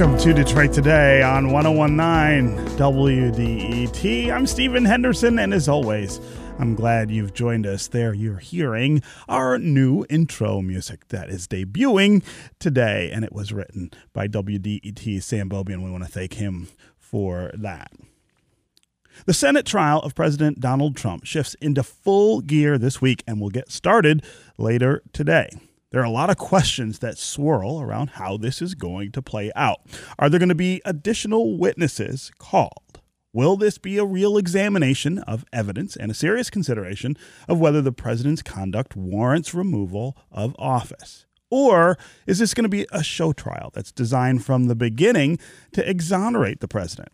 Welcome to Detroit Today on 1019 WDET. I'm Stephen Henderson, and as always, I'm glad you've joined us there. You're hearing our new intro music that is debuting today, and it was written by WDET Sam Bobie, and we want to thank him for that. The Senate trial of President Donald Trump shifts into full gear this week and will get started later today. There are a lot of questions that swirl around how this is going to play out. Are there going to be additional witnesses called? Will this be a real examination of evidence and a serious consideration of whether the president's conduct warrants removal of office? Or is this going to be a show trial that's designed from the beginning to exonerate the president?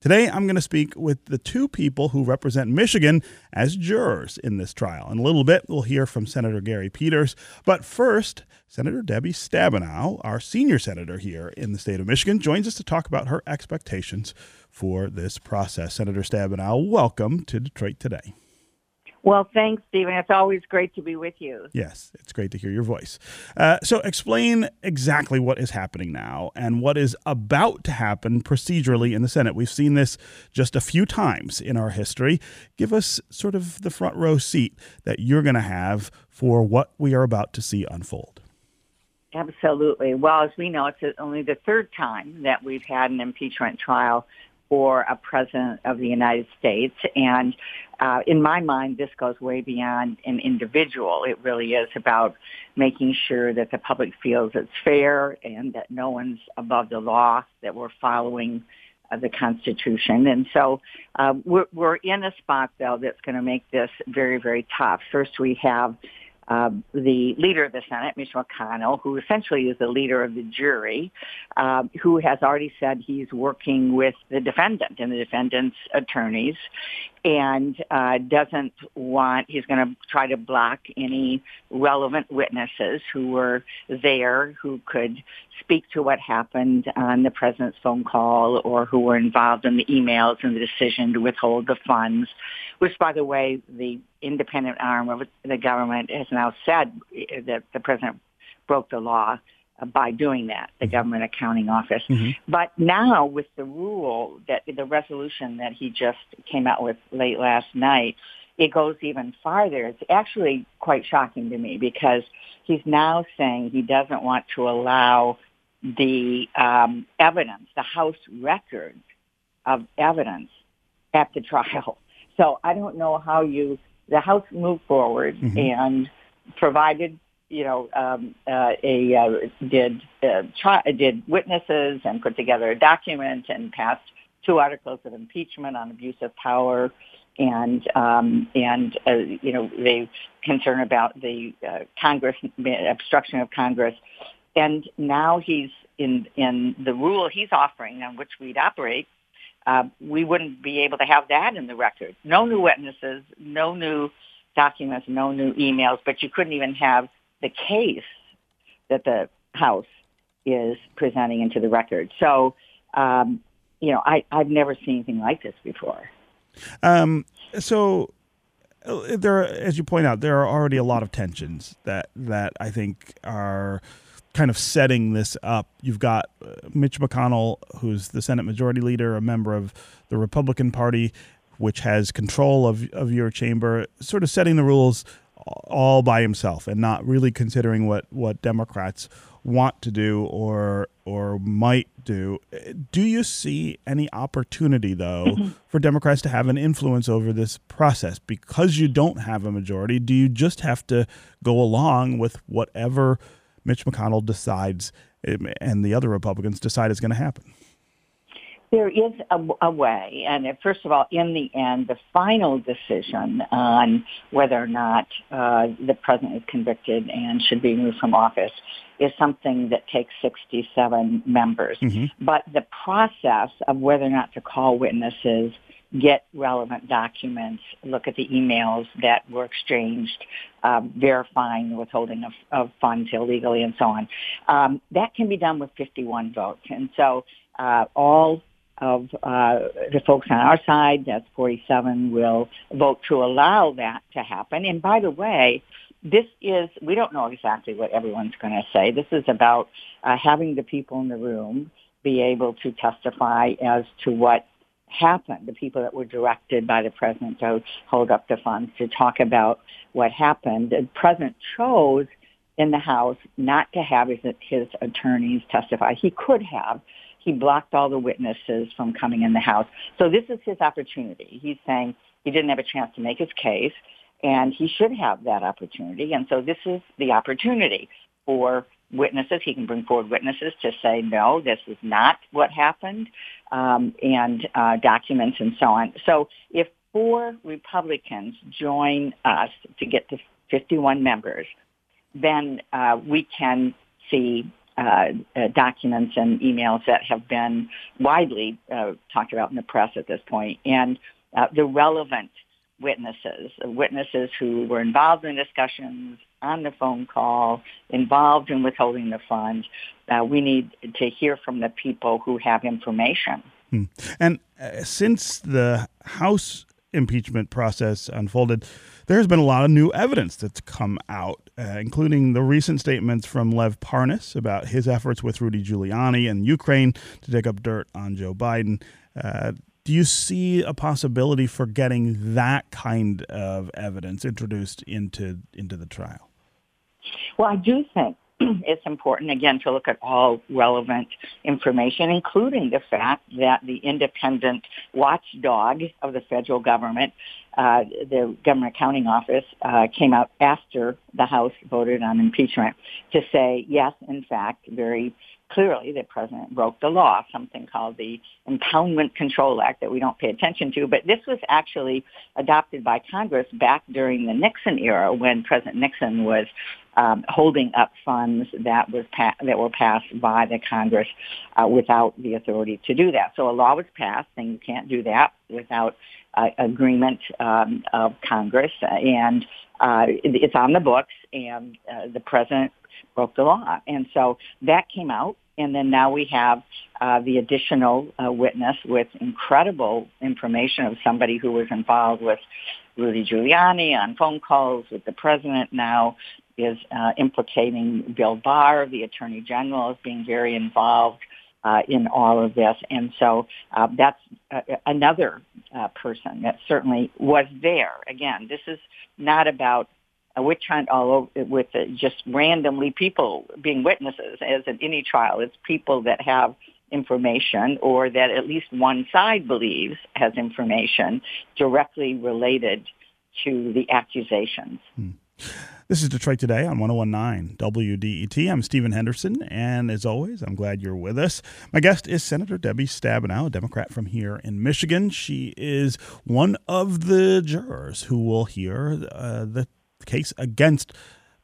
Today, I'm going to speak with the two people who represent Michigan as jurors in this trial. In a little bit, we'll hear from Senator Gary Peters. But first, Senator Debbie Stabenow, our senior senator here in the state of Michigan, joins us to talk about her expectations for this process. Senator Stabenow, welcome to Detroit Today. Well, thanks, Stephen. It's always great to be with you. Yes, it's great to hear your voice. Uh, so, explain exactly what is happening now and what is about to happen procedurally in the Senate. We've seen this just a few times in our history. Give us sort of the front row seat that you're going to have for what we are about to see unfold. Absolutely. Well, as we know, it's only the third time that we've had an impeachment trial for a president of the United States. And uh, in my mind, this goes way beyond an individual. It really is about making sure that the public feels it's fair and that no one's above the law, that we're following uh, the Constitution. And so uh, we're, we're in a spot, though, that's going to make this very, very tough. First, we have uh, the leader of the Senate, Mitch McConnell, who essentially is the leader of the jury, uh, who has already said he's working with the defendant and the defendant's attorneys and uh, doesn't want, he's going to try to block any relevant witnesses who were there who could speak to what happened on the president's phone call or who were involved in the emails and the decision to withhold the funds, which, by the way, the independent arm of the government has now said that the president broke the law by doing that, the mm-hmm. government accounting office. Mm-hmm. But now with the rule that the resolution that he just came out with late last night, it goes even farther. It's actually quite shocking to me because he's now saying he doesn't want to allow the um, evidence, the House records of evidence at the trial. So I don't know how you, the House moved forward mm-hmm. and provided you know, um, uh, a uh, did uh, tri- did witnesses and put together a document and passed two articles of impeachment on abuse of power and um, and uh, you know they concern about the uh, Congress obstruction of Congress, and now he's in in the rule he's offering on which we'd operate. Uh, we wouldn't be able to have that in the record. No new witnesses, no new documents, no new emails, but you couldn't even have the case that the House is presenting into the record. So, um, you know, I, I've never seen anything like this before. Um, so uh, there, as you point out, there are already a lot of tensions that that I think are kind of setting this up. You've got uh, Mitch McConnell, who's the Senate Majority Leader, a member of the Republican Party, which has control of of your chamber, sort of setting the rules all by himself and not really considering what what Democrats want to do or or might do. Do you see any opportunity though mm-hmm. for Democrats to have an influence over this process because you don't have a majority? Do you just have to go along with whatever Mitch McConnell decides and the other Republicans decide is going to happen? There is a, a, way, and first of all, in the end, the final decision on whether or not uh, the president is convicted and should be removed from office is something that takes 67 members. Mm-hmm. But the process of whether or not to call witnesses, get relevant documents, look at the emails that were exchanged, um, verifying the withholding of, of, funds illegally, and so on, um, that can be done with 51 votes. And so uh, all of uh, the folks on our side, that's 47, will vote to allow that to happen. And by the way, this is, we don't know exactly what everyone's going to say. This is about uh, having the people in the room be able to testify as to what happened, the people that were directed by the president to hold up the funds to talk about what happened. The president chose in the House not to have his, his attorneys testify. He could have. He blocked all the witnesses from coming in the House. So this is his opportunity. He's saying he didn't have a chance to make his case, and he should have that opportunity. And so this is the opportunity for witnesses. He can bring forward witnesses to say, no, this is not what happened, um, and uh, documents and so on. So if four Republicans join us to get to 51 members, then uh, we can see uh, uh, documents and emails that have been widely uh, talked about in the press at this point, and uh, the relevant witnesses, witnesses who were involved in discussions on the phone call, involved in withholding the funds. Uh, we need to hear from the people who have information. Hmm. And uh, since the House impeachment process unfolded, there's been a lot of new evidence that's come out, uh, including the recent statements from Lev Parnas about his efforts with Rudy Giuliani and Ukraine to dig up dirt on Joe Biden. Uh, do you see a possibility for getting that kind of evidence introduced into into the trial? Well, I do think it's important, again, to look at all relevant information, including the fact that the independent watchdog of the federal government, uh, the Government Accounting Office, uh, came out after the House voted on impeachment to say, yes, in fact, very clearly the president broke the law, something called the Impoundment Control Act that we don't pay attention to. But this was actually adopted by Congress back during the Nixon era when President Nixon was um, holding up funds that was pa- that were passed by the Congress uh, without the authority to do that. So a law was passed, and you can't do that without uh, agreement um, of Congress, and uh, it's on the books, and uh, the president broke the law. And so that came out. And then now we have uh, the additional uh, witness with incredible information of somebody who was involved with Rudy Giuliani on phone calls with the president now is uh, implicating Bill Barr, the attorney general, as being very involved uh, in all of this. And so uh, that's uh, another uh, person that certainly was there. Again, this is not about a witch hunt all over with just randomly people being witnesses as in any trial. It's people that have information or that at least one side believes has information directly related to the accusations. Hmm. This is Detroit Today on 1019 WDET. I'm Stephen Henderson, and as always, I'm glad you're with us. My guest is Senator Debbie Stabenow, a Democrat from here in Michigan. She is one of the jurors who will hear uh, the case against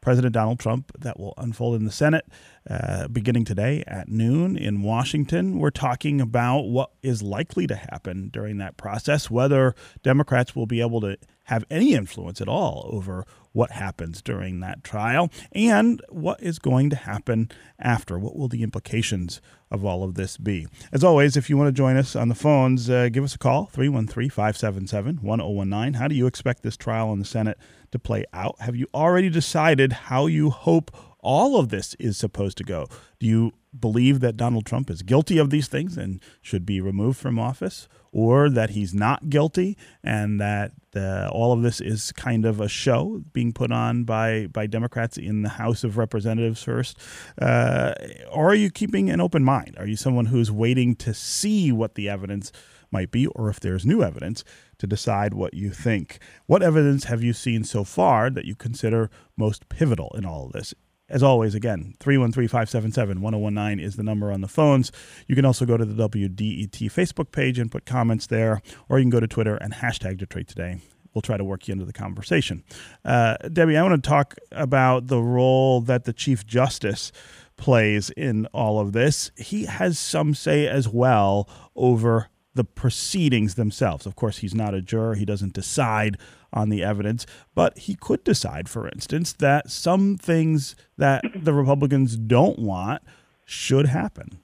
President Donald Trump that will unfold in the Senate uh, beginning today at noon in Washington. We're talking about what is likely to happen during that process, whether Democrats will be able to have any influence at all over what happens during that trial and what is going to happen after. What will the implications of all of this be? As always, if you want to join us on the phones, uh, give us a call 313 577 1019. How do you expect this trial in the Senate to play out? Have you already decided how you hope all of this is supposed to go? Do you believe that Donald Trump is guilty of these things and should be removed from office, or that he's not guilty and that uh, all of this is kind of a show being put on by, by Democrats in the House of Representatives first? Uh, or are you keeping an open mind? Are you someone who's waiting to see what the evidence might be, or if there's new evidence, to decide what you think? What evidence have you seen so far that you consider most pivotal in all of this? As always, again, 313 577 1019 is the number on the phones. You can also go to the WDET Facebook page and put comments there, or you can go to Twitter and hashtag Detroit Today. We'll try to work you into the conversation. Uh, Debbie, I want to talk about the role that the Chief Justice plays in all of this. He has some say as well over the proceedings themselves. Of course, he's not a juror, he doesn't decide on the evidence, but he could decide, for instance, that some things that the Republicans don't want should happen.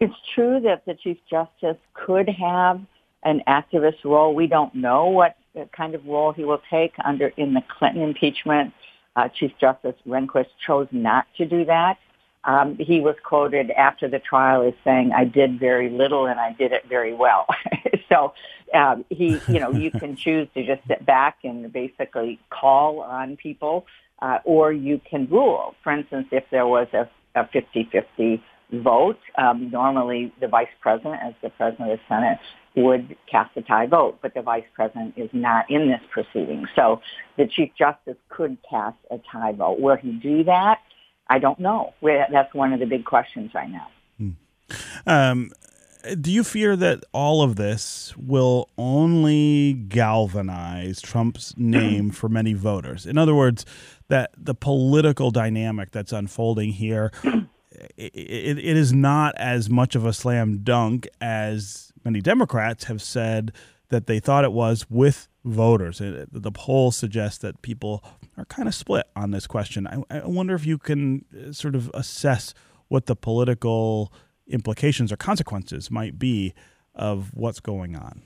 It's true that the Chief Justice could have an activist role. We don't know what kind of role he will take under in the Clinton impeachment. Uh, Chief Justice Rehnquist chose not to do that. Um, he was quoted after the trial as saying, "I did very little and I did it very well." so um, he, you know, you can choose to just sit back and basically call on people, uh, or you can rule. For instance, if there was a, a 50-50 vote, um, normally the vice president, as the president of the Senate, would cast a tie vote, but the vice president is not in this proceeding. So the chief justice could cast a tie vote. Will he do that? I don't know. That's one of the big questions right now. Hmm. Um, do you fear that all of this will only galvanize Trump's name for many voters? In other words, that the political dynamic that's unfolding here, it, it, it is not as much of a slam dunk as many Democrats have said that they thought it was with voters. The polls suggest that people are kind of split on this question. I, I wonder if you can uh, sort of assess what the political implications or consequences might be of what's going on.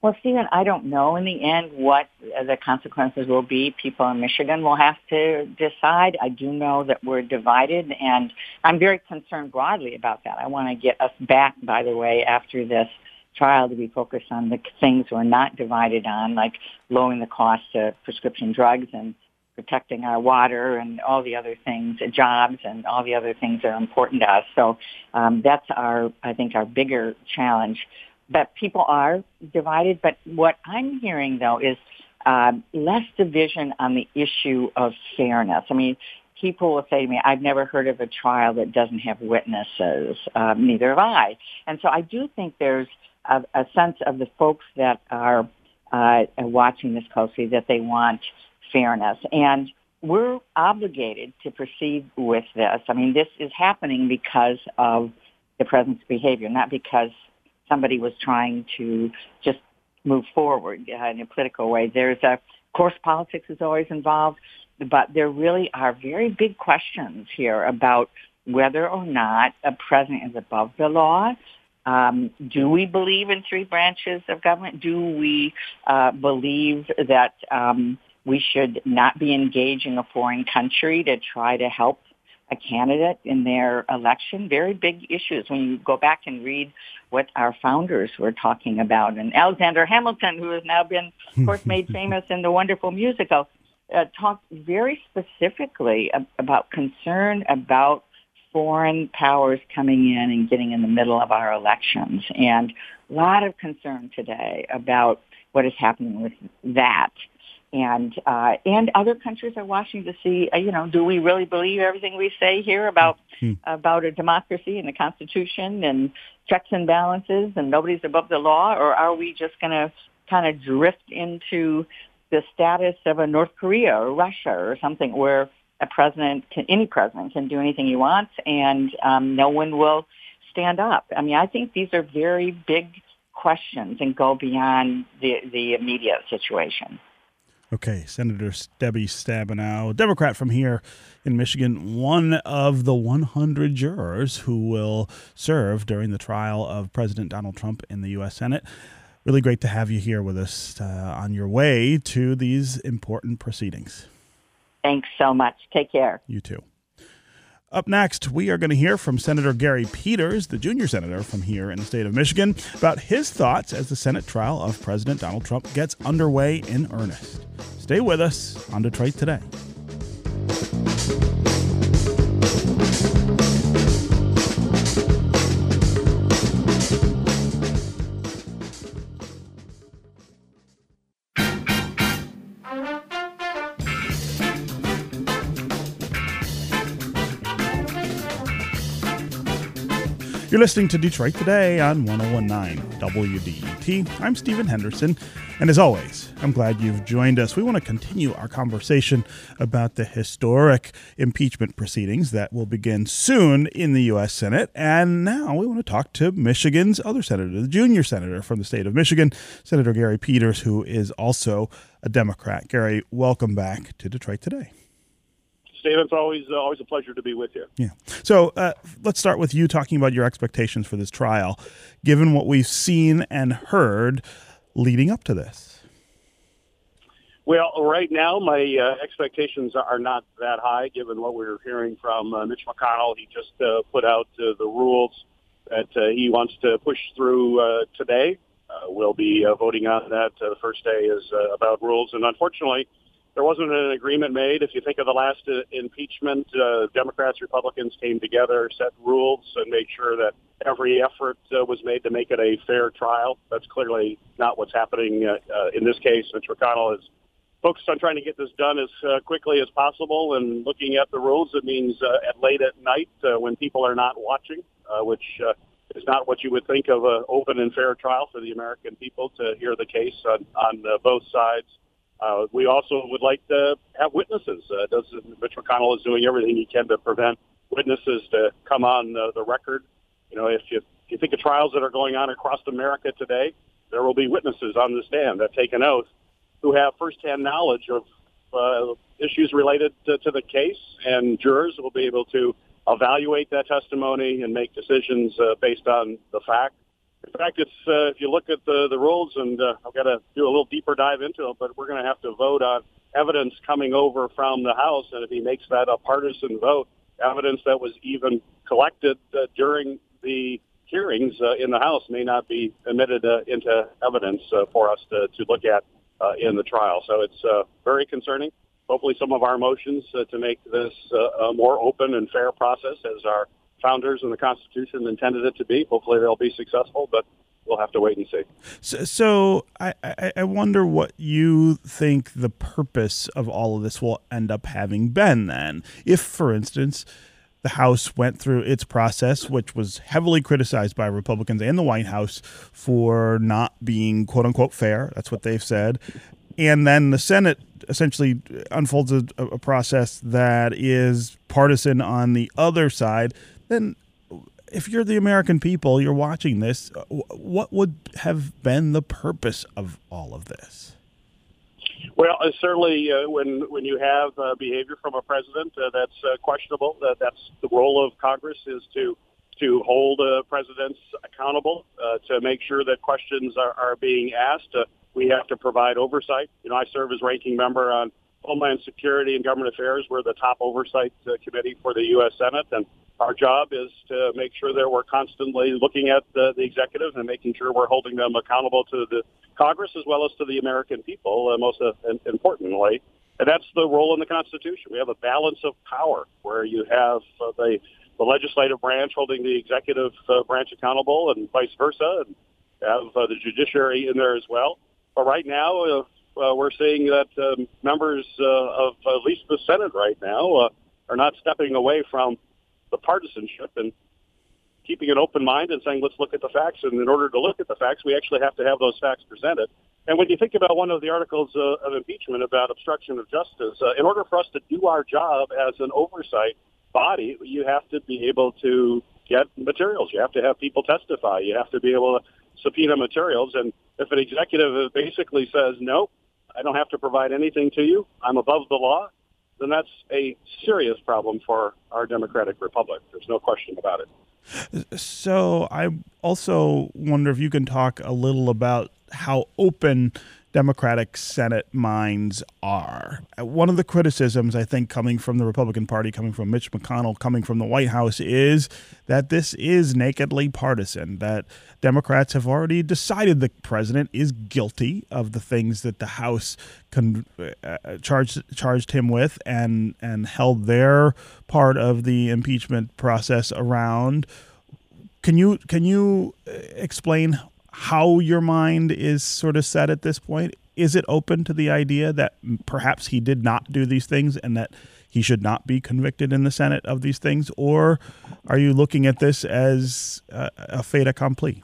Well, Stephen, I don't know in the end what the consequences will be. People in Michigan will have to decide. I do know that we're divided, and I'm very concerned broadly about that. I want to get us back, by the way, after this trial to be focused on the things we're not divided on, like lowering the cost of prescription drugs and protecting our water and all the other things, jobs and all the other things that are important to us. So um, that's our, I think, our bigger challenge. But people are divided. But what I'm hearing though is uh, less division on the issue of fairness. I mean, people will say to me, I've never heard of a trial that doesn't have witnesses. Um, neither have I. And so I do think there's a, a sense of the folks that are uh, watching this closely that they want fairness. And we're obligated to proceed with this. I mean, this is happening because of the president's behavior, not because somebody was trying to just move forward uh, in a political way. There's a, of course, politics is always involved, but there really are very big questions here about whether or not a president is above the law, um, do we believe in three branches of government? Do we uh, believe that um, we should not be engaging a foreign country to try to help a candidate in their election? Very big issues when you go back and read what our founders were talking about. And Alexander Hamilton, who has now been, of course, made famous in the wonderful musical, uh, talked very specifically about concern about foreign powers coming in and getting in the middle of our elections. And a lot of concern today about what is happening with that. And uh, and other countries are watching to see, uh, you know, do we really believe everything we say here about hmm. about a democracy and the Constitution and checks and balances and nobody's above the law, or are we just going to kind of drift into the status of a North Korea or Russia or something where a president, can, any president, can do anything he wants, and um, no one will stand up. I mean, I think these are very big questions and go beyond the the immediate situation. Okay, Senator Debbie Stabenow, Democrat from here in Michigan, one of the 100 jurors who will serve during the trial of President Donald Trump in the U.S. Senate. Really great to have you here with us uh, on your way to these important proceedings. Thanks so much. Take care. You too. Up next, we are going to hear from Senator Gary Peters, the junior senator from here in the state of Michigan, about his thoughts as the Senate trial of President Donald Trump gets underway in earnest. Stay with us on Detroit Today. You're listening to Detroit Today on 1019 WDET. I'm Stephen Henderson, and as always, I'm glad you've joined us. We want to continue our conversation about the historic impeachment proceedings that will begin soon in the U.S. Senate. And now we want to talk to Michigan's other senator, the junior senator from the state of Michigan, Senator Gary Peters, who is also a Democrat. Gary, welcome back to Detroit Today. Stephen, it's always uh, always a pleasure to be with you. Yeah. So uh, let's start with you talking about your expectations for this trial, given what we've seen and heard leading up to this. Well, right now, my uh, expectations are not that high, given what we are hearing from uh, Mitch McConnell. He just uh, put out uh, the rules that uh, he wants to push through uh, today. Uh, we'll be uh, voting on that. Uh, the first day is uh, about rules, and unfortunately, there wasn't an agreement made. If you think of the last uh, impeachment, uh, Democrats, Republicans came together, set rules, and made sure that every effort uh, was made to make it a fair trial. That's clearly not what's happening uh, uh, in this case. Mitch McConnell is focused on trying to get this done as uh, quickly as possible. And looking at the rules, it means uh, at late at night uh, when people are not watching, uh, which uh, is not what you would think of an open and fair trial for the American people to hear the case on, on uh, both sides. Uh, we also would like to have witnesses. Uh, does Mitch McConnell is doing everything he can to prevent witnesses to come on uh, the record. You know, if you if you think of trials that are going on across America today, there will be witnesses on the stand that take an oath who have firsthand knowledge of uh, issues related to, to the case, and jurors will be able to evaluate that testimony and make decisions uh, based on the fact. Fact, it's uh, if you look at the the rules, and uh, I've got to do a little deeper dive into it, but we're going to have to vote on evidence coming over from the House, and if he makes that a partisan vote, evidence that was even collected uh, during the hearings uh, in the House may not be admitted uh, into evidence uh, for us to, to look at uh, in the trial. So it's uh, very concerning. Hopefully, some of our motions uh, to make this uh, a more open and fair process, as our founders and the Constitution intended it to be. Hopefully, they'll be successful, but we'll have to wait and see. So, so I, I, wonder what you think the purpose of all of this will end up having been then. If, for instance, the House went through its process, which was heavily criticized by Republicans and the White House for not being quote unquote fair. That's what they've said. And then the Senate essentially unfolds a, a process that is partisan on the other side. Then, if you're the American people, you're watching this, what would have been the purpose of all of this? Well, uh, certainly uh, when when you have uh, behavior from a president uh, that's uh, questionable, uh, that's the role of Congress is to to hold uh, presidents accountable, uh, to make sure that questions are, are being asked. Uh, we have to provide oversight. You know, I serve as ranking member on Homeland Security and Government Affairs. We're the top oversight uh, committee for the U.S. Senate, and our job is to make sure that we're constantly looking at the, the executive and making sure we're holding them accountable to the Congress as well as to the American people, uh, most uh, importantly. And that's the role in the Constitution. We have a balance of power where you have uh, the, the legislative branch holding the executive uh, branch accountable and vice versa, and have uh, the judiciary in there as well. But right now, uh, uh, we're seeing that um, members uh, of at least the Senate right now uh, are not stepping away from the partisanship and keeping an open mind and saying, let's look at the facts. And in order to look at the facts, we actually have to have those facts presented. And when you think about one of the articles uh, of impeachment about obstruction of justice, uh, in order for us to do our job as an oversight body, you have to be able to get materials. You have to have people testify. You have to be able to subpoena materials. And if an executive basically says, no, I don't have to provide anything to you, I'm above the law, then that's a serious problem for our democratic republic. There's no question about it. So I also wonder if you can talk a little about how open Democratic Senate minds are. One of the criticisms, I think, coming from the Republican Party, coming from Mitch McConnell, coming from the White House, is that this is nakedly partisan, that Democrats have already decided the president is guilty of the things that the House con- uh, charged, charged him with and, and held their part of the impeachment process around. Can you can you uh, explain how your mind is sort of set at this point? Is it open to the idea that perhaps he did not do these things and that he should not be convicted in the Senate of these things? Or are you looking at this as a, fait accompli?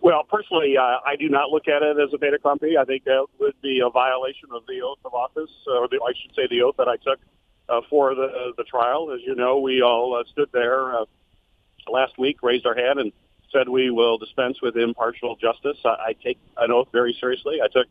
Well, personally, uh, I do not look at it as a fait accompli. I think that would be a violation of the oath of office, or the, I should say the oath that I took uh, for the the trial. As you know, we all uh, stood there uh, last week, raised our hand, and said we will dispense with impartial justice. I, I take an oath very seriously. I took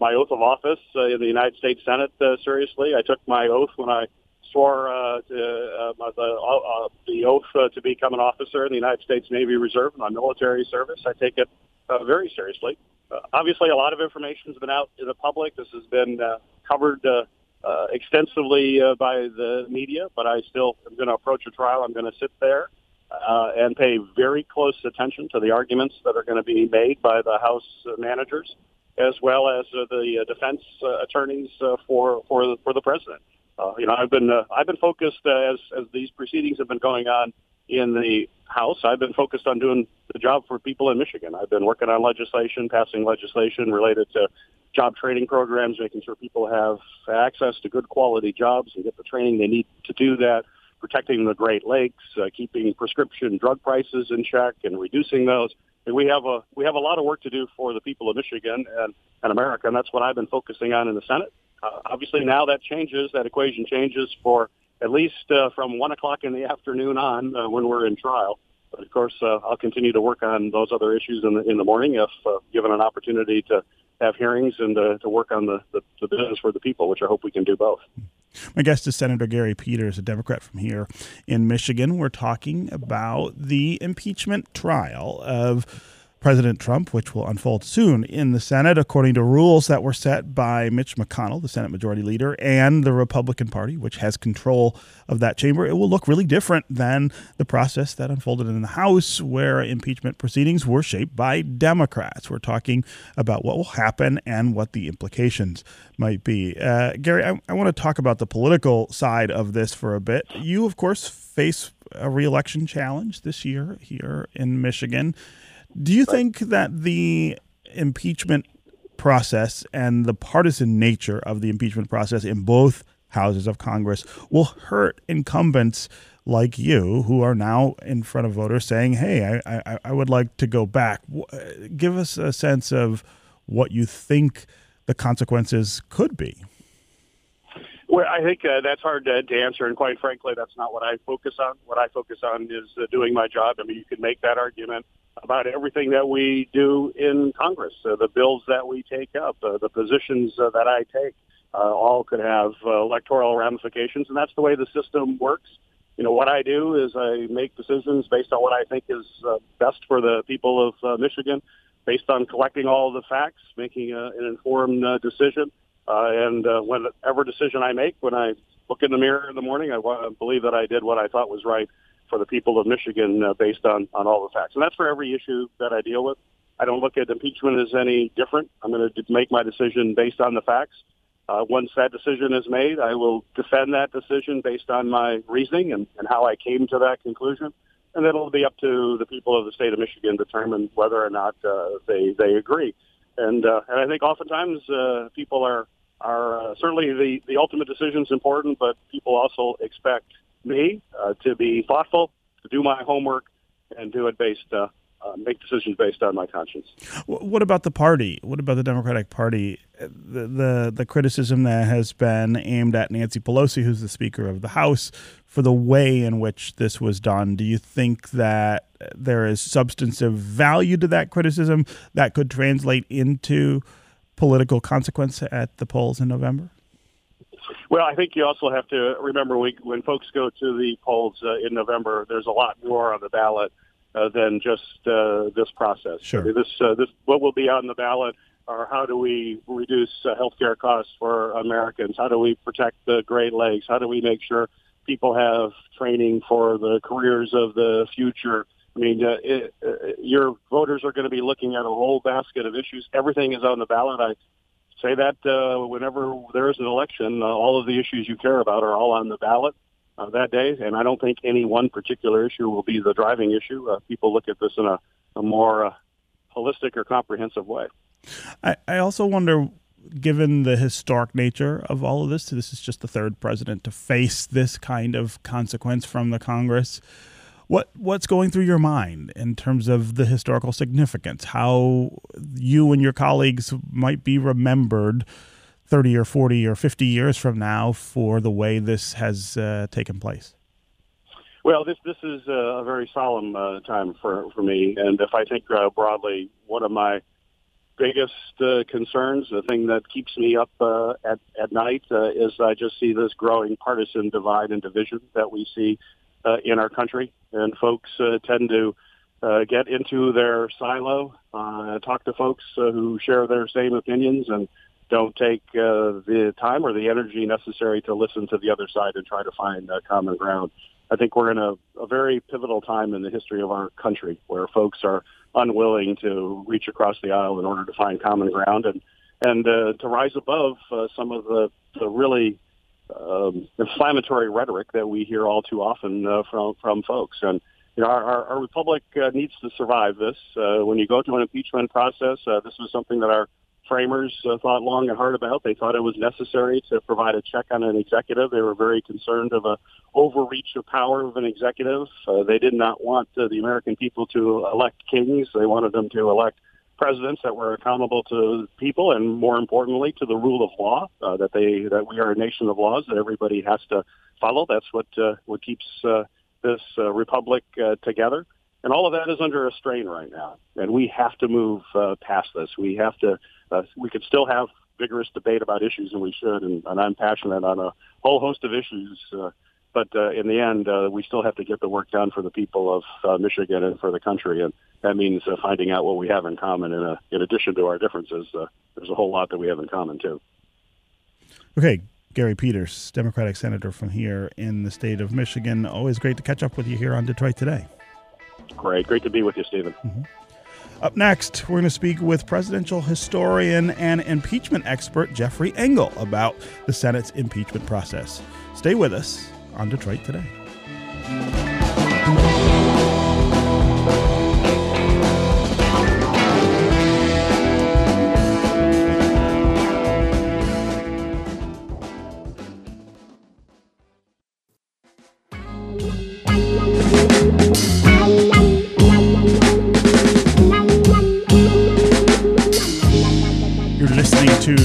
my oath of office uh, in the United States Senate uh, seriously. I took my oath when I swore uh, to, uh, the, uh, the oath uh, to become an officer in the United States Navy Reserve in my military service. I take it uh, very seriously. uh, obviously, a lot of information has been out in the public. This has been uh, covered uh, uh, extensively uh, by the media, but I still am going to approach a trial. I'm going to sit there uh, and pay very close attention to the arguments that are going to be made by the House managers, as well as uh, the uh, defense uh, attorneys uh, for for the, for the president. Uh, you know, I've been uh, I've been focused uh, as as these proceedings have been going on in the House. I've been focused on doing the job for people in Michigan. I've been working on legislation, passing legislation related to job training programs, making sure people have access to good quality jobs and get the training they need to do that, protecting the Great Lakes, uh, keeping prescription drug prices in check and reducing those. And we have a we have a lot of work to do for the people of Michigan and, and America, and that's what I've been focusing on in the Senate. Uh, obviously, now that changes. That equation changes for at least uh, from one o'clock in the afternoon on uh, when we're in trial. But of course, uh, I'll continue to work on those other issues in the in the morning if uh, given an opportunity to have hearings and uh, to work on the, the, the business for the people, which I hope we can do both. My guest is Senator Gary Peters, a Democrat from here in Michigan. We're talking about the impeachment trial of President Trump, which will unfold soon in the Senate, according to rules that were set by Mitch McConnell, the Senate Majority Leader, and the Republican Party, which has control of that chamber. It will look really different than the process that unfolded in the House, where impeachment proceedings were shaped by Democrats. We're talking about what will happen and what the implications might be. Uh, Gary, I, I want to talk about the political side of this for a bit. You, of course, face a reelection challenge this year here in Michigan. Do you think that the impeachment process and the partisan nature of the impeachment process in both houses of Congress will hurt incumbents like you who are now in front of voters saying, hey, I, I, I would like to go back? Give us a sense of what you think the consequences could be. Well, I think uh, that's hard to, to answer, and quite frankly, that's not what I focus on. What I focus on is uh, doing my job. I mean, you could make that argument about everything that we do in Congress, uh, the bills that we take up, uh, the positions uh, that I take, uh, all could have uh, electoral ramifications, and that's the way the system works. You know, what I do is I make decisions based on what I think is uh, best for the people of uh, Michigan, based on collecting all the facts, making a, an informed uh, decision. Uh, and uh, whenever decision I make, when I look in the mirror in the morning, I believe that I did what I thought was right for the people of Michigan uh, based on, on all the facts. And that's for every issue that I deal with. I don't look at impeachment as any different. I'm going to make my decision based on the facts. Uh, once that decision is made, I will defend that decision based on my reasoning and, and how I came to that conclusion. And then it'll be up to the people of the state of Michigan to determine whether or not uh, they they agree. And uh, and I think oftentimes uh, people are are uh, certainly the the ultimate decision is important, but people also expect me uh, to be thoughtful, to do my homework, and do it based uh, uh, make decisions based on my conscience. What about the party? What about the Democratic Party? The, the, the criticism that has been aimed at Nancy Pelosi, who's the Speaker of the House, for the way in which this was done. Do you think that there is substantive value to that criticism that could translate into political consequence at the polls in November? Well, I think you also have to remember we, when folks go to the polls uh, in November, there's a lot more on the ballot uh, than just uh, this process. Sure. I mean, this, uh, this, what will be on the ballot are how do we reduce uh, healthcare costs for Americans? How do we protect the Great Lakes? How do we make sure people have training for the careers of the future? I mean, uh, it, uh, your voters are going to be looking at a whole basket of issues. Everything is on the ballot. I say that uh, whenever there is an election, uh, all of the issues you care about are all on the ballot uh, that day, and I don't think any one particular issue will be the driving issue. Uh, people look at this in a, a more uh, holistic or comprehensive way. I, I also wonder, given the historic nature of all of this, this is just the third president to face this kind of consequence from the Congress. What what's going through your mind in terms of the historical significance? How you and your colleagues might be remembered 30 or 40 or 50 years from now for the way this has uh, taken place? Well, this this is a very solemn uh, time for for me, and if I think uh, broadly, one of my biggest uh, concerns, the thing that keeps me up uh, at at night, uh, is I just see this growing partisan divide and division that we see uh, in our country, and folks uh, tend to uh, get into their silo, uh, talk to folks uh, who share their same opinions, and don't take uh, the time or the energy necessary to listen to the other side and try to find uh, common ground. I think we're in a, a very pivotal time in the history of our country where folks are unwilling to reach across the aisle in order to find common ground and and uh, to rise above uh, some of the, the really um, inflammatory rhetoric that we hear all too often uh, from from folks. And you know, our, our, our republic uh, needs to survive this. Uh, when you go to an impeachment process, uh, this was something that our framers uh, thought long and hard about. They thought it was necessary to provide a check on an executive. They were very concerned of a overreach of power of an executive. Uh, they did not want uh, the American people to elect kings. They wanted them to elect presidents that were accountable to people and more importantly to the rule of law uh, that they that we are a nation of laws that everybody has to follow. That's what uh, what keeps uh, this uh, republic uh, together. And all of that is under a strain right now. And we have to move uh, past this. We have to uh, we could still have vigorous debate about issues and we should. And, and I'm passionate on a whole host of issues uh, but uh, in the end, uh, we still have to get the work done for the people of uh, Michigan and for the country, and that means uh, finding out what we have in common. In, a, in addition to our differences, uh, there's a whole lot that we have in common too. Okay, Gary Peters, Democratic senator from here in the state of Michigan. Always great to catch up with you here on Detroit Today. Great, great to be with you, Stephen. Mm-hmm. Up next, we're going to speak with presidential historian and impeachment expert Jeffrey Engel about the Senate's impeachment process. Stay with us on Detroit Today.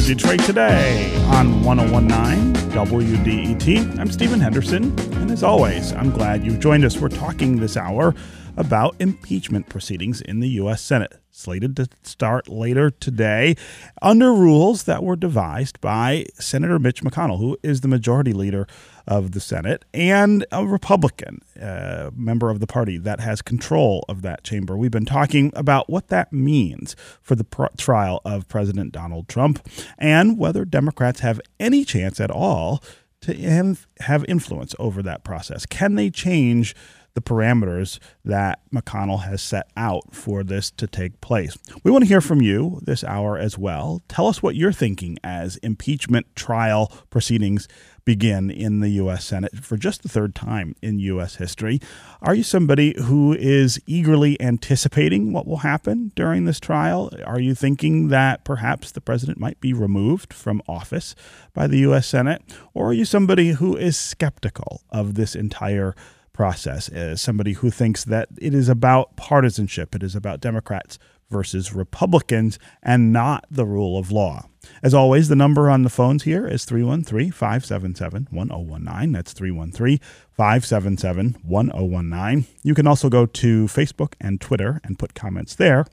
Detroit Today on 1019 WDET. I'm Stephen Henderson, and as always, I'm glad you've joined us. We're talking this hour about impeachment proceedings in the U.S. Senate, slated to start later today under rules that were devised by Senator Mitch McConnell, who is the majority leader of the Senate and a Republican uh, member of the party that has control of that chamber. We've been talking about what that means for the trial of President Donald Trump and whether Democrats have any chance at all to have influence over that process. Can they change the parameters that McConnell has set out for this to take place. We want to hear from you this hour as well. Tell us what you're thinking as impeachment trial proceedings begin in the U.S. Senate for just the third time in U.S. history. Are you somebody who is eagerly anticipating what will happen during this trial? Are you thinking that perhaps the president might be removed from office by the U.S. Senate? Or are you somebody who is skeptical of this entire process as somebody who thinks that it is about partisanship, it is about Democrats versus Republicans, and not the rule of law. As always, the number on the phones here is 313 577 1019. That's 313 577 1019. You can also go to Facebook and Twitter and put comments there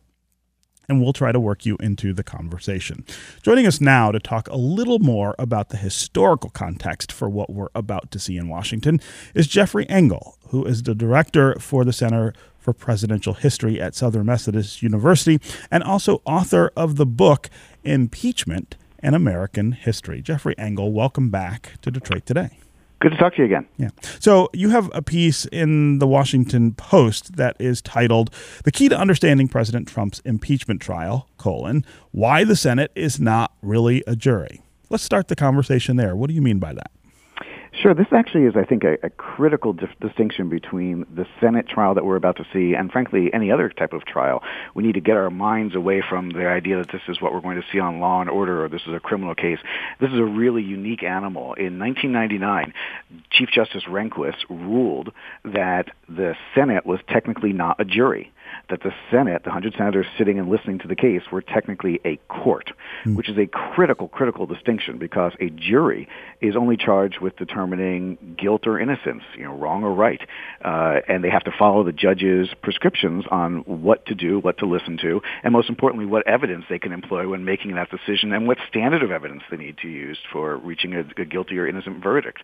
and we'll try to work you into the conversation. Joining us now to talk a little more about the historical context for what we're about to see in Washington is Jeffrey Engel, who is the director for the Center for Presidential History at Southern Methodist University and also author of the book Impeachment and American History. Jeffrey Engel, welcome back to Detroit Today. Good to talk to you again. Yeah. So you have a piece in the Washington Post that is titled "The Key to Understanding President Trump's Impeachment Trial: colon Why the Senate is Not Really a Jury." Let's start the conversation there. What do you mean by that? Sure. This actually is, I think, a, a critical distinction between the Senate trial that we're about to see and, frankly, any other type of trial. We need to get our minds away from the idea that this is what we're going to see on Law and Order or this is a criminal case. This is a really unique animal. In 1999, Chief Justice Rehnquist ruled that the Senate was technically not a jury that the Senate, the 100 senators sitting and listening to the case, were technically a court, mm. which is a critical, critical distinction because a jury is only charged with determining guilt or innocence, you know, wrong or right, uh, and they have to follow the judge's prescriptions on what to do, what to listen to, and most importantly, what evidence they can employ when making that decision, and what standard of evidence they need to use for reaching a, a guilty or innocent verdict.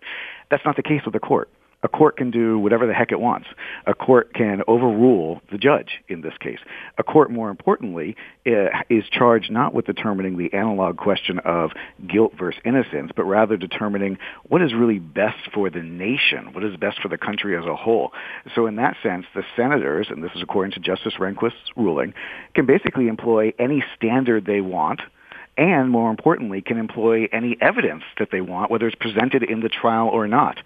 That's not the case with the court A court can do whatever the heck it wants. A court can overrule the judge in this case. A court, more importantly, eh, is charged not with determining the analog question of guilt versus innocence, but rather determining what is really best for the nation, what is best for the country as a whole. So in that sense, the senators, and this is according to Justice Rehnquist's ruling, can basically employ any standard they want – and more importantly, can employ any evidence that they want, whether it's presented in the trial or not.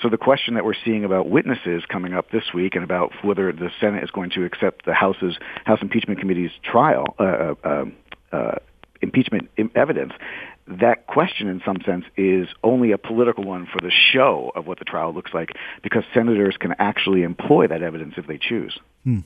So the question that we're seeing about witnesses coming up this week and about whether the Senate is going to accept the House's House Impeachment Committee's trial, uh, uh, um, uh, impeachment evidence, that question in some sense is only a political one for the show of what the trial looks like because senators can actually employ that evidence if they choose. Hmm.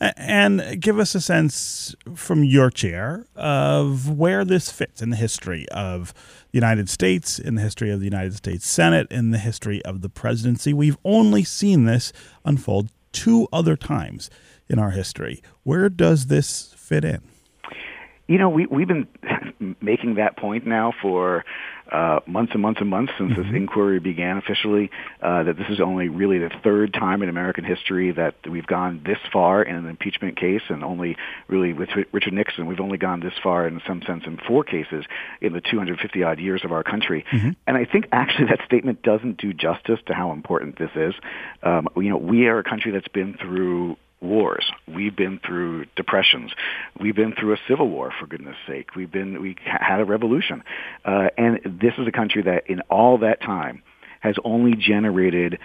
And give us a sense from your chair of where this fits in the history of the United States, in the history of the United States Senate, in the history of the presidency. We've only seen this unfold two other times in our history. Where does this fit in? You know, we we've been making that point now for uh, months and months and months since mm-hmm. this inquiry began officially. Uh, that this is only really the third time in American history that we've gone this far in an impeachment case, and only really with Richard Nixon, we've only gone this far in some sense in four cases in the 250 odd years of our country. Mm-hmm. And I think actually that statement doesn't do justice to how important this is. Um, you know, we are a country that's been through wars. We've been through depressions. We've been through a civil war, for goodness sake. We've been we had a revolution, uh, and this is a country that, in all that time, has only generated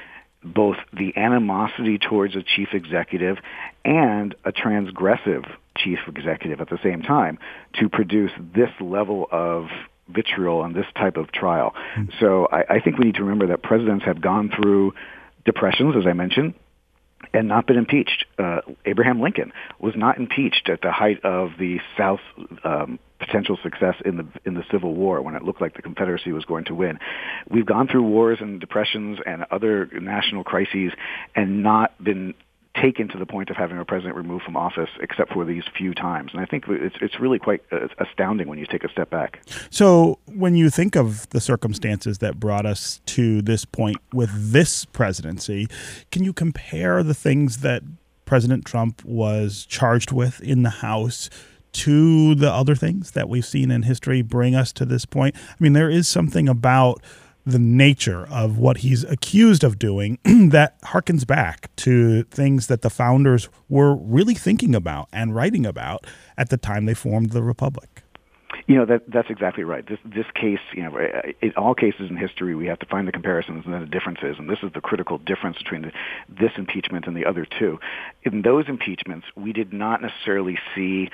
both the animosity towards a chief executive and a transgressive chief executive at the same time to produce this level of vitriol and this type of trial. Mm-hmm. So I, I think we need to remember that presidents have gone through depressions, as I mentioned and not been impeached. Uh, Abraham Lincoln was not impeached at the height of the South's um, potential success in the in the Civil War when it looked like the Confederacy was going to win. We've gone through wars and depressions and other national crises and not been taken to the point of having a president removed from office, except for these few times. And I think it's it's really quite uh, astounding when you take a step back. So, when you think of the circumstances that brought us to this point with this presidency, can you compare the things that President Trump was charged with in the House? To the other things that we've seen in history bring us to this point. I mean, there is something about the nature of what he's accused of doing that harkens back to things that the founders were really thinking about and writing about at the time they formed the republic. You know that that's exactly right. This this case, you know, eh, eh, in all cases in history, we have to find the comparisons and then the differences, and this is the critical difference between the, this impeachment and the other two. In those impeachments, we did not necessarily see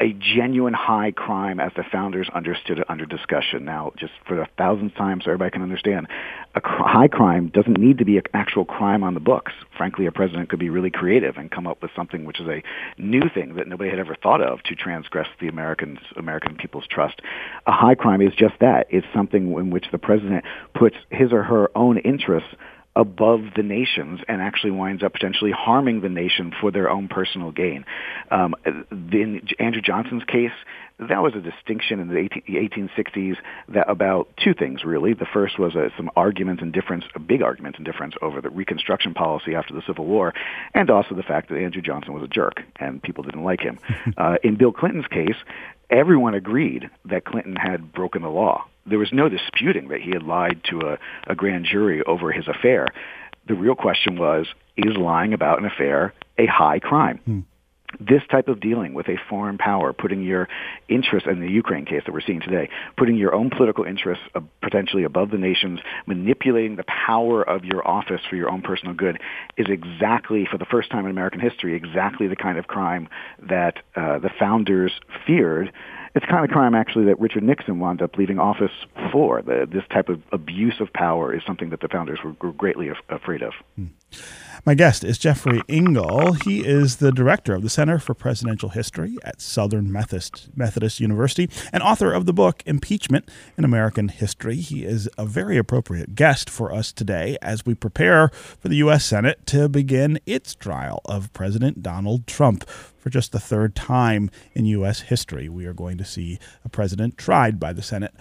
a genuine high crime as the founders understood it under discussion. Now, just for the thousandth time, so everybody can understand, a high crime doesn't need to be an actual crime on the books. Frankly, a president could be really creative and come up with something which is a new thing that nobody had ever thought of to transgress the Americans, American people's trust. A high crime is just that. It's something in which the president puts his or her own interests above the nations and actually winds up potentially harming the nation for their own personal gain. Um, in Andrew Johnson's case, that was a distinction in the 18, 1860s that about two things really. The first was a, some argument and difference, a big argument and difference over the Reconstruction policy after the Civil War, and also the fact that Andrew Johnson was a jerk and people didn't like him. uh, in Bill Clinton's case, everyone agreed that Clinton had broken the law there was no disputing that he had lied to a, a grand jury over his affair. The real question was, is lying about an affair a high crime? Hmm. This type of dealing with a foreign power, putting your interests in the Ukraine case that we're seeing today, putting your own political interests potentially above the nation's, manipulating the power of your office for your own personal good, is exactly, for the first time in American history, exactly the kind of crime that uh, the founders feared it's kind of crime actually that Richard Nixon wound up leaving office for. The, this type of abuse of power is something that the founders were, were greatly af- afraid of. Hmm. My guest is Jeffrey Engel. He is the director of the Center for Presidential History at Southern Methodist, Methodist University and author of the book Impeachment in American History. He is a very appropriate guest for us today as we prepare for the U.S. Senate to begin its trial of President Donald Trump. For just the third time in U.S. history, we are going to see a president tried by the Senate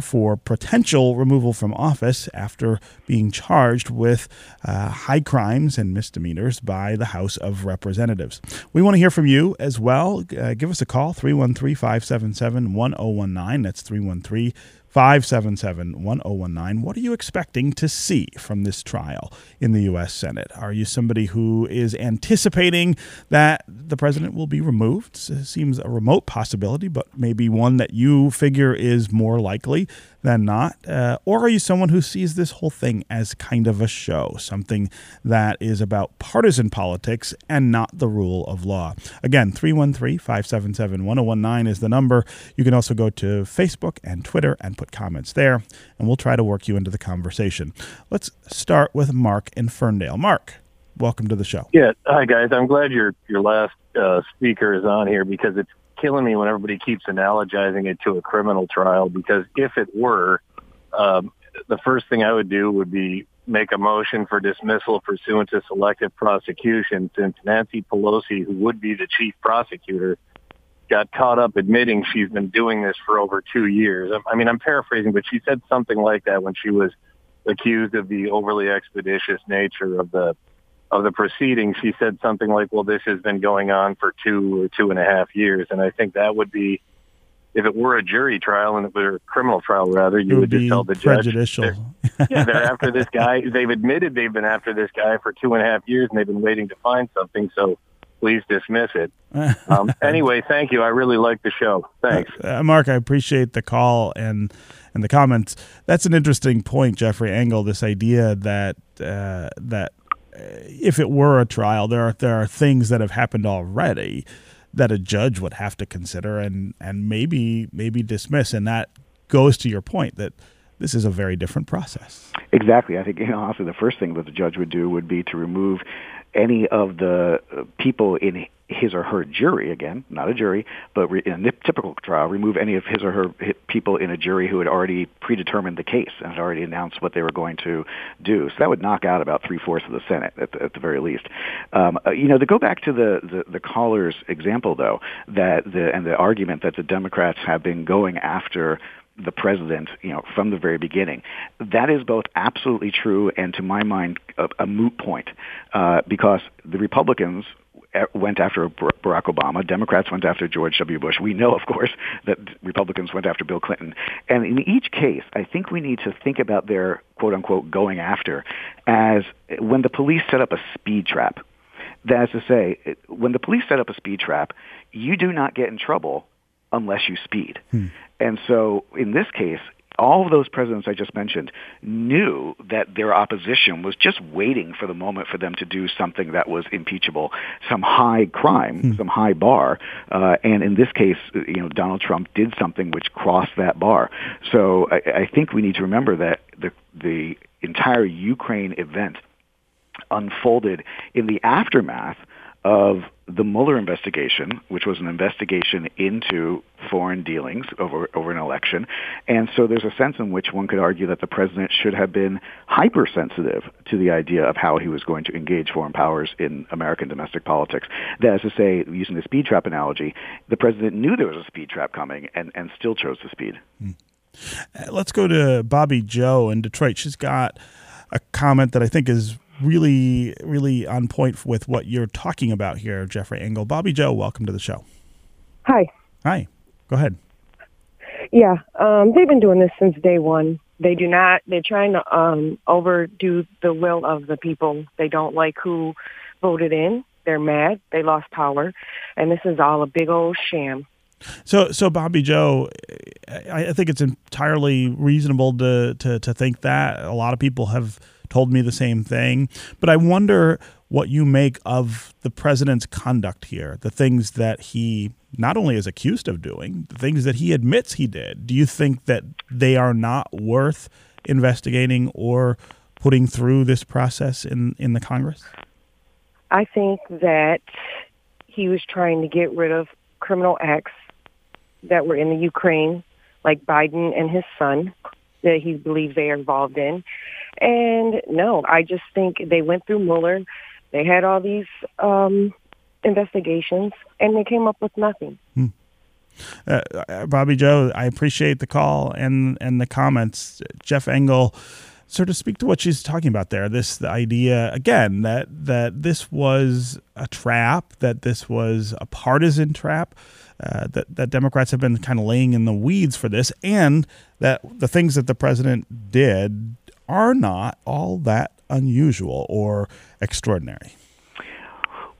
for potential removal from office after being charged with uh, high crimes and misdemeanors by the House of Representatives. We want to hear from you as well. Uh, give us a call 313 577 1019. That's 313 577 1019. What are you expecting to see from this trial in the U.S. Senate? Are you somebody who is anticipating that the president will be removed? It seems a remote possibility, but maybe one that you figure is more likely than not? Uh, or are you someone who sees this whole thing as kind of a show, something that is about partisan politics and not the rule of law? Again, 313 577 1019 is the number. You can also go to Facebook and Twitter and put comments there, and we'll try to work you into the conversation. Let's start with Mark in Ferndale. Mark, welcome to the show. Yeah, hi guys. I'm glad your your last uh, speaker is on here because it's killing me when everybody keeps analogizing it to a criminal trial because if it were, um, the first thing I would do would be make a motion for dismissal pursuant to selective prosecution since Nancy Pelosi, who would be the chief prosecutor, got caught up admitting she's been doing this for over two years. I mean, I'm paraphrasing, but she said something like that when she was accused of the overly expeditious nature of the of the proceedings, she said something like, "Well, this has been going on for two or two and a half years," and I think that would be, if it were a jury trial and it were a criminal trial, rather, you would, would just tell the prejudicial. judge, they're, yeah, they're after this guy. They've admitted they've been after this guy for two and a half years, and they've been waiting to find something. So please dismiss it. Um, anyway, thank you. I really like the show. Thanks, uh, Mark. I appreciate the call and and the comments. That's an interesting point, Jeffrey Engel. This idea that uh, that if it were a trial, there are there are things that have happened already that a judge would have to consider and and maybe maybe dismiss, and that goes to your point that this is a very different process. Exactly. I think you know, honestly, the first thing that the judge would do would be to remove any of the people in his or her jury, again, not a jury, but in a typical trial, remove any of his or her people in a jury who had already predetermined the case and had already announced what they were going to do. So that would knock out about three-fourths of the Senate at the, at the very least. Um, uh, you know, to go back to the, the, the caller's example, though, that the, and the argument that the Democrats have been going after the president, you know, from the very beginning. That is both absolutely true and, to my mind, a, a moot point, uh, because the Republicans went after Barack Obama. Democrats went after George W. Bush. We know, of course, that Republicans went after Bill Clinton. And in each case, I think we need to think about their quote unquote going after as when the police set up a speed trap. That is to say, when the police set up a speed trap, you do not get in trouble unless you speed. Hmm. And so in this case, all of those presidents I just mentioned knew that their opposition was just waiting for the moment for them to do something that was impeachable, some high crime, hmm. some high bar. Uh, and in this case, you know, Donald Trump did something which crossed that bar. So I, I think we need to remember that the the entire Ukraine event unfolded in the aftermath of the Mueller investigation, which was an investigation into foreign dealings over, over an election. And so there's a sense in which one could argue that the president should have been hypersensitive to the idea of how he was going to engage foreign powers in American domestic politics. That is to say, using the speed trap analogy, the president knew there was a speed trap coming and, and still chose to speed. Hmm. Uh, let's go to Bobby Joe in Detroit. She's got a comment that I think is really, really on point with what you're talking about here, Jeffrey Engel. Bobby Joe, welcome to the show. Hi. Hi. Go ahead. Yeah, um, they've been doing this since day one. They do not. They're trying to um, overdo the will of the people. They don't like who voted in. They're mad. They lost power, and this is all a big old sham. So, so Bobby Joe, I, I think it's entirely reasonable to, to to think that a lot of people have told me the same thing. But I wonder what you make of the president's conduct here, the things that he not only is accused of doing, the things that he admits he did. Do you think that they are not worth investigating or putting through this process in, in the Congress? I think that he was trying to get rid of criminal acts that were in the Ukraine, like Biden and his son, that he believes they are involved in. And no, I just think they went through Mueller. They had all these um, investigations, and they came up with nothing. Hmm. Uh, uh, Bobby Joe, I appreciate the call and and the comments. Jeff Engel, sort of speak to what she's talking about there. This the idea again that that this was a trap, that this was a partisan trap. Uh, that that Democrats have been kind of laying in the weeds for this, and that the things that the president did are not all that unusual or extraordinary.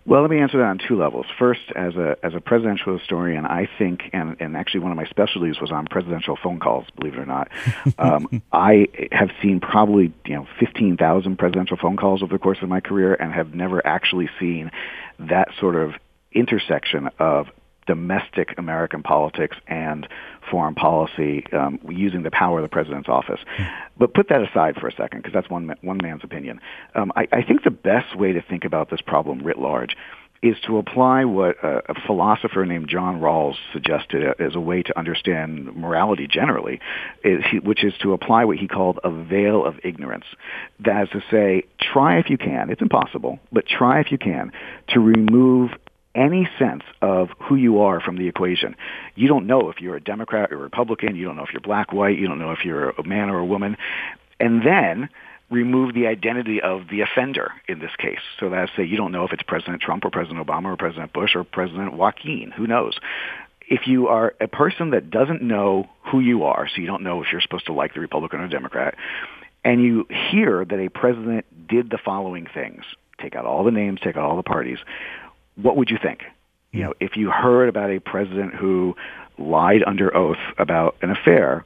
Well, let me answer that on two levels. First, as a as a presidential historian, I think, and, and actually one of my specialties was on presidential phone calls. Believe it or not, um, I have seen probably you know fifteen thousand presidential phone calls over the course of my career, and have never actually seen that sort of intersection of domestic American politics and foreign policy um, using the power of the president's office. But put that aside for a second, because that's one one man's opinion. Um, I, I think the best way to think about this problem writ large is to apply what a, philosopher named John Rawls suggested as a way to understand morality generally, which is to apply what he called a veil of ignorance. That is to say, try if you can, it's impossible, but try if you can to remove any sense of who you are from the equation. You don't know if you're a Democrat or Republican. You don't know if you're black, white. You don't know if you're a man or a woman. And then remove the identity of the offender in this case. So that's say you don't know if it's President Trump or President Obama or President Bush or President Joaquin. Who knows? If you are a person that doesn't know who you are, so you don't know if you're supposed to like the Republican or Democrat, and you hear that a president did the following things, take out all the names, take out all the parties, what would you think? You know, if you heard about a president who lied under oath about an affair,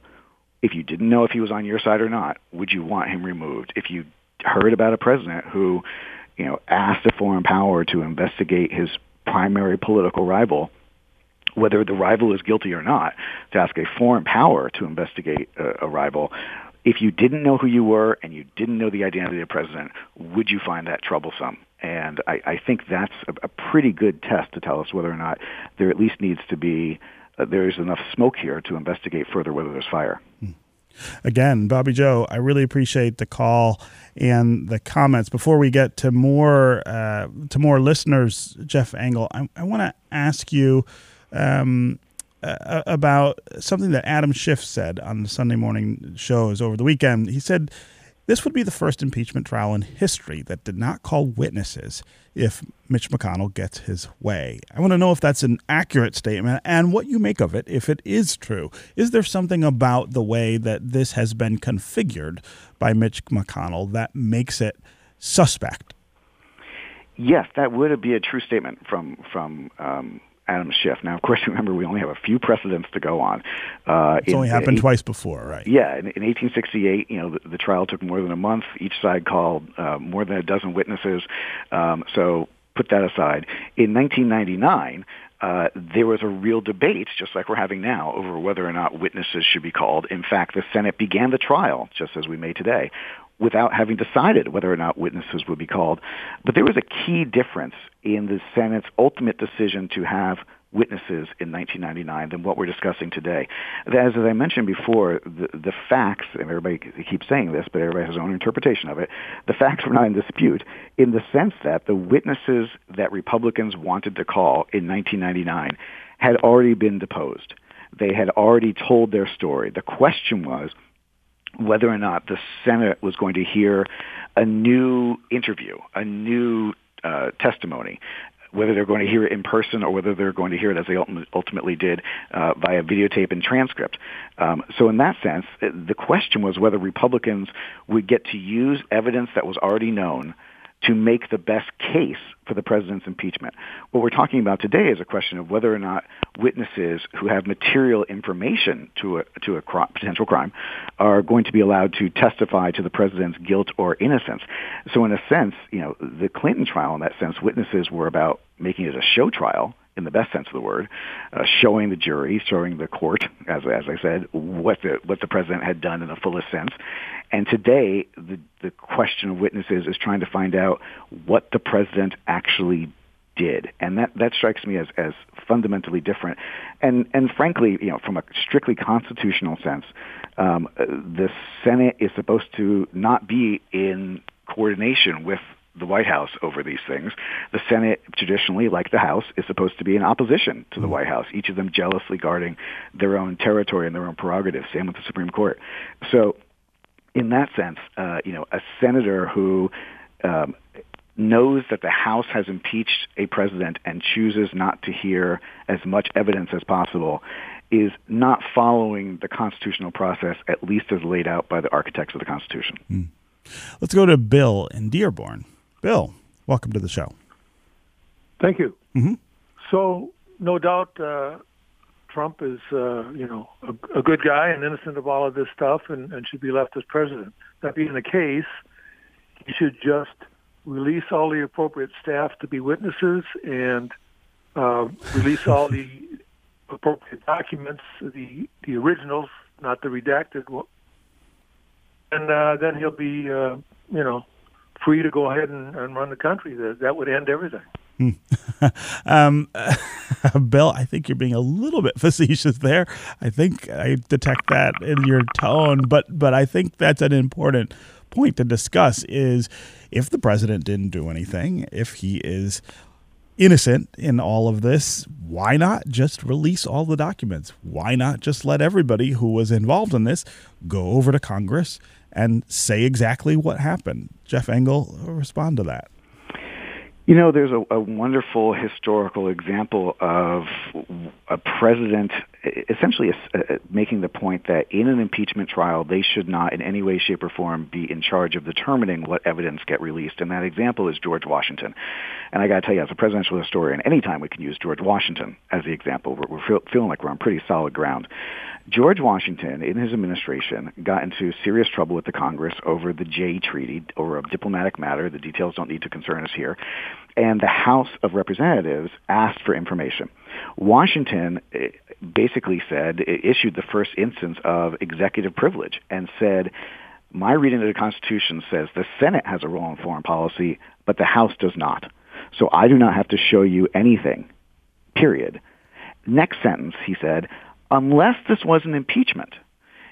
if you didn't know if he was on your side or not, would you want him removed? If you heard about a president who, you know, asked a foreign power to investigate his primary political rival, whether the rival is guilty or not, to ask a foreign power to investigate a, a rival, if you didn't know who you were and you didn't know the identity of the president, would you find that troublesome? And I, I think that's a, a pretty good test to tell us whether or not there at least needs to be uh, there is enough smoke here to investigate further whether there's fire. Hmm. Again, Bobby Joe, I really appreciate the call and the comments. Before we get to more uh, to more listeners, Jeff Engel, I, I want to ask you um, uh, about something that Adam Schiff said on the Sunday morning shows over the weekend. He said this would be the first impeachment trial in history that did not call witnesses if Mitch McConnell gets his way. I want to know if that's an accurate statement and what you make of it if it is true. Is there something about the way that this has been configured by Mitch McConnell that makes it suspect? Yes, that would be a true statement from from um, Adam Schiff. Now, of course, remember we only have a few precedents to go on. Uh, it's in, only happened eight, twice before, right? Yeah, in, in 1868, you know, the, the, trial took more than a month. Each side called uh, more than a dozen witnesses. Um, so put that aside. In 1999. Uh, there was a real debate, just like we're having now, over whether or not witnesses should be called. In fact, the Senate began the trial, just as we may today, without having decided whether or not witnesses would be called. But there was a key difference in the Senate's ultimate decision to have witnesses in 1999 than what we're discussing today. As, as I mentioned before, the, the facts, and everybody keeps saying this, but everybody has their own interpretation of it, the facts were not in dispute in the sense that the witnesses that Republicans wanted to call in 1999 had already been deposed. They had already told their story. The question was, whether or not the Senate was going to hear a new interview, a new uh, testimony, whether they're going to hear it in person or whether they're going to hear it as they ultimately did uh, via videotape and transcript. Um, so in that sense, the question was whether Republicans would get to use evidence that was already known to make the best case for the president's impeachment. What we're talking about today is a question of whether or not witnesses who have material information to a, to a cr- potential crime are going to be allowed to testify to the president's guilt or innocence. So in a sense, you know, the Clinton trial in that sense, witnesses were about making it a show trial in the best sense of the word, uh, showing the jury, showing the court, as as I said, what the what the president had done in the fullest sense. And today, the the question of witnesses is trying to find out what the president actually did, and that that strikes me as as fundamentally different. And and frankly, you know, from a strictly constitutional sense, um, the Senate is supposed to not be in coordination with the White House over these things. The Senate, traditionally, like the House, is supposed to be in opposition to the White House, each of them jealously guarding their own territory and their own prerogatives. Same with the Supreme Court. So, in that sense, uh, you know, a senator who um, knows that the House has impeached a president and chooses not to hear as much evidence as possible is not following the constitutional process, at least as laid out by the architects of the Constitution. Mm. Let's go to Bill in Dearborn. Bill, welcome to the show. Thank you. Mm-hmm. So, no doubt, uh, Trump is, uh, you know, a, a, good guy and innocent of all of this stuff, and, and, should be left as president. That being the case, he should just release all the appropriate staff to be witnesses and uh, release all the appropriate documents, the the originals, not the redacted. And uh, then he'll be, uh, you know, free to go ahead and, and run the country. That, that would end everything. um, Bill, I think you're being a little bit facetious there. I think I detect that in your tone, but but I think that's an important point to discuss. Is if the president didn't do anything, if he is innocent in all of this, why not just release all the documents? Why not just let everybody who was involved in this go over to Congress and say exactly what happened? Jeff Engel, respond to that. You know, there's a, a, wonderful historical example of a president essentially making the point that in an impeachment trial, they should not in any way, shape, or form be in charge of determining what evidence get released. And that example is George Washington. And I got to tell you, as a presidential historian, anytime we can use George Washington as the example, we're, we're feel, feeling like we're on pretty solid ground. George Washington, in his administration, got into serious trouble with the Congress over the Jay Treaty, over a diplomatic matter. The details don't need to concern us here. And the House of Representatives asked for information. Washington eh, basically said, issued the first instance of executive privilege and said, my reading of the Constitution says the Senate has a role in foreign policy, but the House does not. So I do not have to show you anything, period. Next sentence, he said, unless this was an impeachment.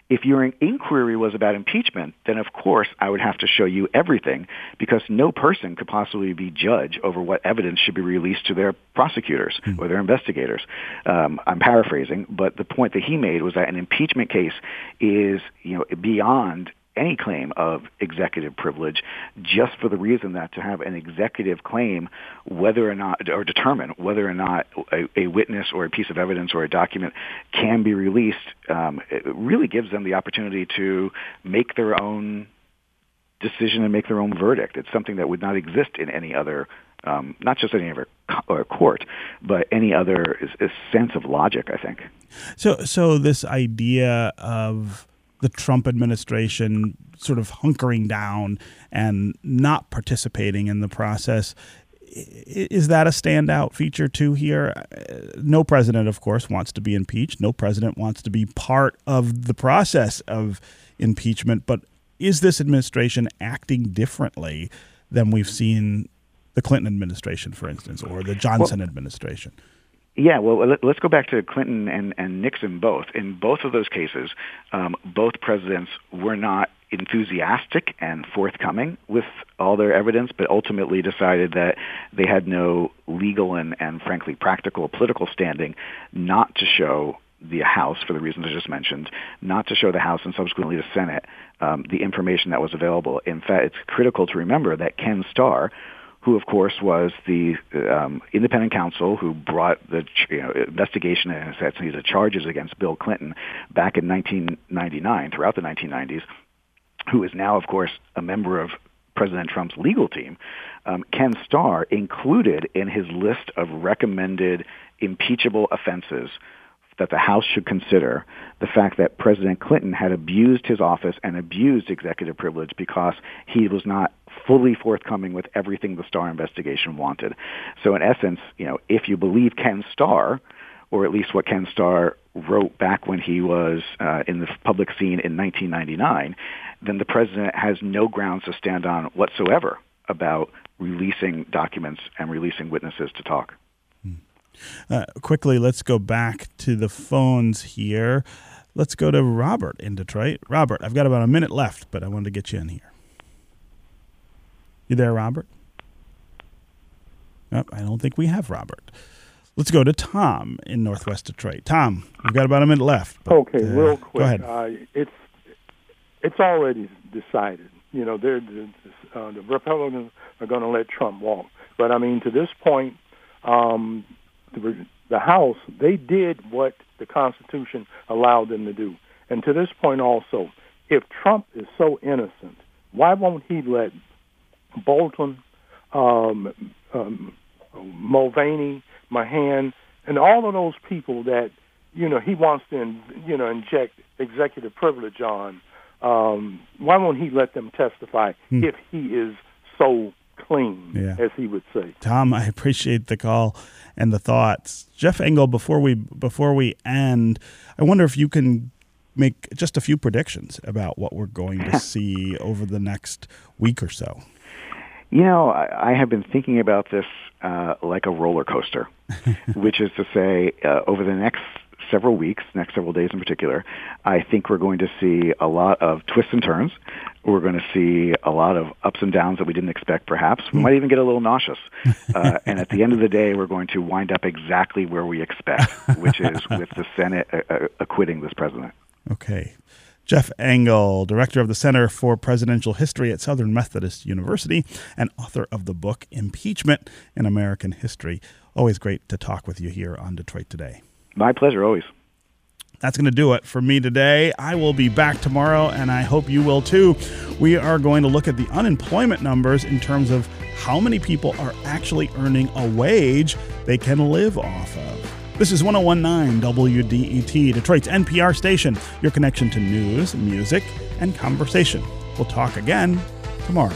If your inquiry was about impeachment, then of course I would have to show you everything because no person could possibly be judge over what evidence should be released to their prosecutors mm. or their investigators. Um, I'm paraphrasing, but the point that he made was that an impeachment case is, you know, beyond any claim of executive privilege just for the reason that to have an executive claim whether or not or determine whether or not a, a witness or a piece of evidence or a document can be released um, really gives them the opportunity to make their own decision and make their own verdict. It's something that would not exist in any other um, not just any other co- court, but any other is, is sense of logic. I think. So, so this idea of the Trump administration sort of hunkering down and not participating in the process. Is that a standout feature too here? Uh, no president, of course, wants to be impeached. No president wants to be part of the process of impeachment. But is this administration acting differently than we've seen the Clinton administration, for instance, or the Johnson well, administration? Yeah, well, let's go back to Clinton and, and Nixon both. In both of those cases, um, both presidents were not enthusiastic and forthcoming with all their evidence, but ultimately decided that they had no legal and, and frankly practical political standing not to show the House, for the reasons I just mentioned, not to show the House and subsequently the Senate um, the information that was available. In fact, it's critical to remember that Ken Starr, who of course was the um, independent counsel who brought the you know, investigation and the charges against Bill Clinton back in 1999, throughout the 1990s, who is now, of course, a member of President Trump's legal team. Um, Ken Starr included in his list of recommended impeachable offenses that the House should consider the fact that President Clinton had abused his office and abused executive privilege because he was not fully forthcoming with everything the Starr investigation wanted. So in essence, you know, if you believe Ken Starr, or at least what Ken Starr wrote back when he was uh, in the public scene in 1999, then the president has no grounds to stand on whatsoever about releasing documents and releasing witnesses to talk. Uh, quickly, let's go back to the phones here. Let's go to Robert in Detroit. Robert, I've got about a minute left, but I wanted to get you in here. You there, Robert? Nope, I don't think we have Robert. Let's go to Tom in Northwest Detroit. Tom, we've got about a minute left. but, okay, uh, real quick. Go ahead. Uh, it's it's already decided. You know, they're, uh, the Republicans are going to let Trump walk. But I mean, to this point, um, the, the House they did what the Constitution allowed them to do. And to this point, also, if Trump is so innocent, why won't he let Bolton, um, um, Mulvaney, McGahn, and all of those people that you know he wants to you know inject executive privilege on? Um, why won't he let them testify hmm. if he is so clean, yeah. as he would say? Tom, I appreciate the call and the thoughts. Jeff Engel, before we before we end, I wonder if you can make just a few predictions about what we're going to see over the next week or so. You know, I, I have been thinking about this uh, like a roller coaster, which is to say, uh, over the next several weeks, next several days in particular, I think we're going to see a lot of twists and turns. We're going to see a lot of ups and downs that we didn't expect, perhaps. We might even get a little nauseous. Uh, and at the end of the day, we're going to wind up exactly where we expect, which is with the Senate uh, uh acquitting this president. Okay. Jeff Engel, director of the Center for Presidential History at Southern Methodist University and author of the book Impeachment in American History. Always great to talk with you here on Detroit Today. My pleasure, always. That's going to do it for me today. I will be back tomorrow, and I hope you will too. We are going to look at the unemployment numbers in terms of how many people are actually earning a wage they can live off of. This is 1019 WDET, Detroit's NPR station, your connection to news, music, and conversation. We'll talk again tomorrow.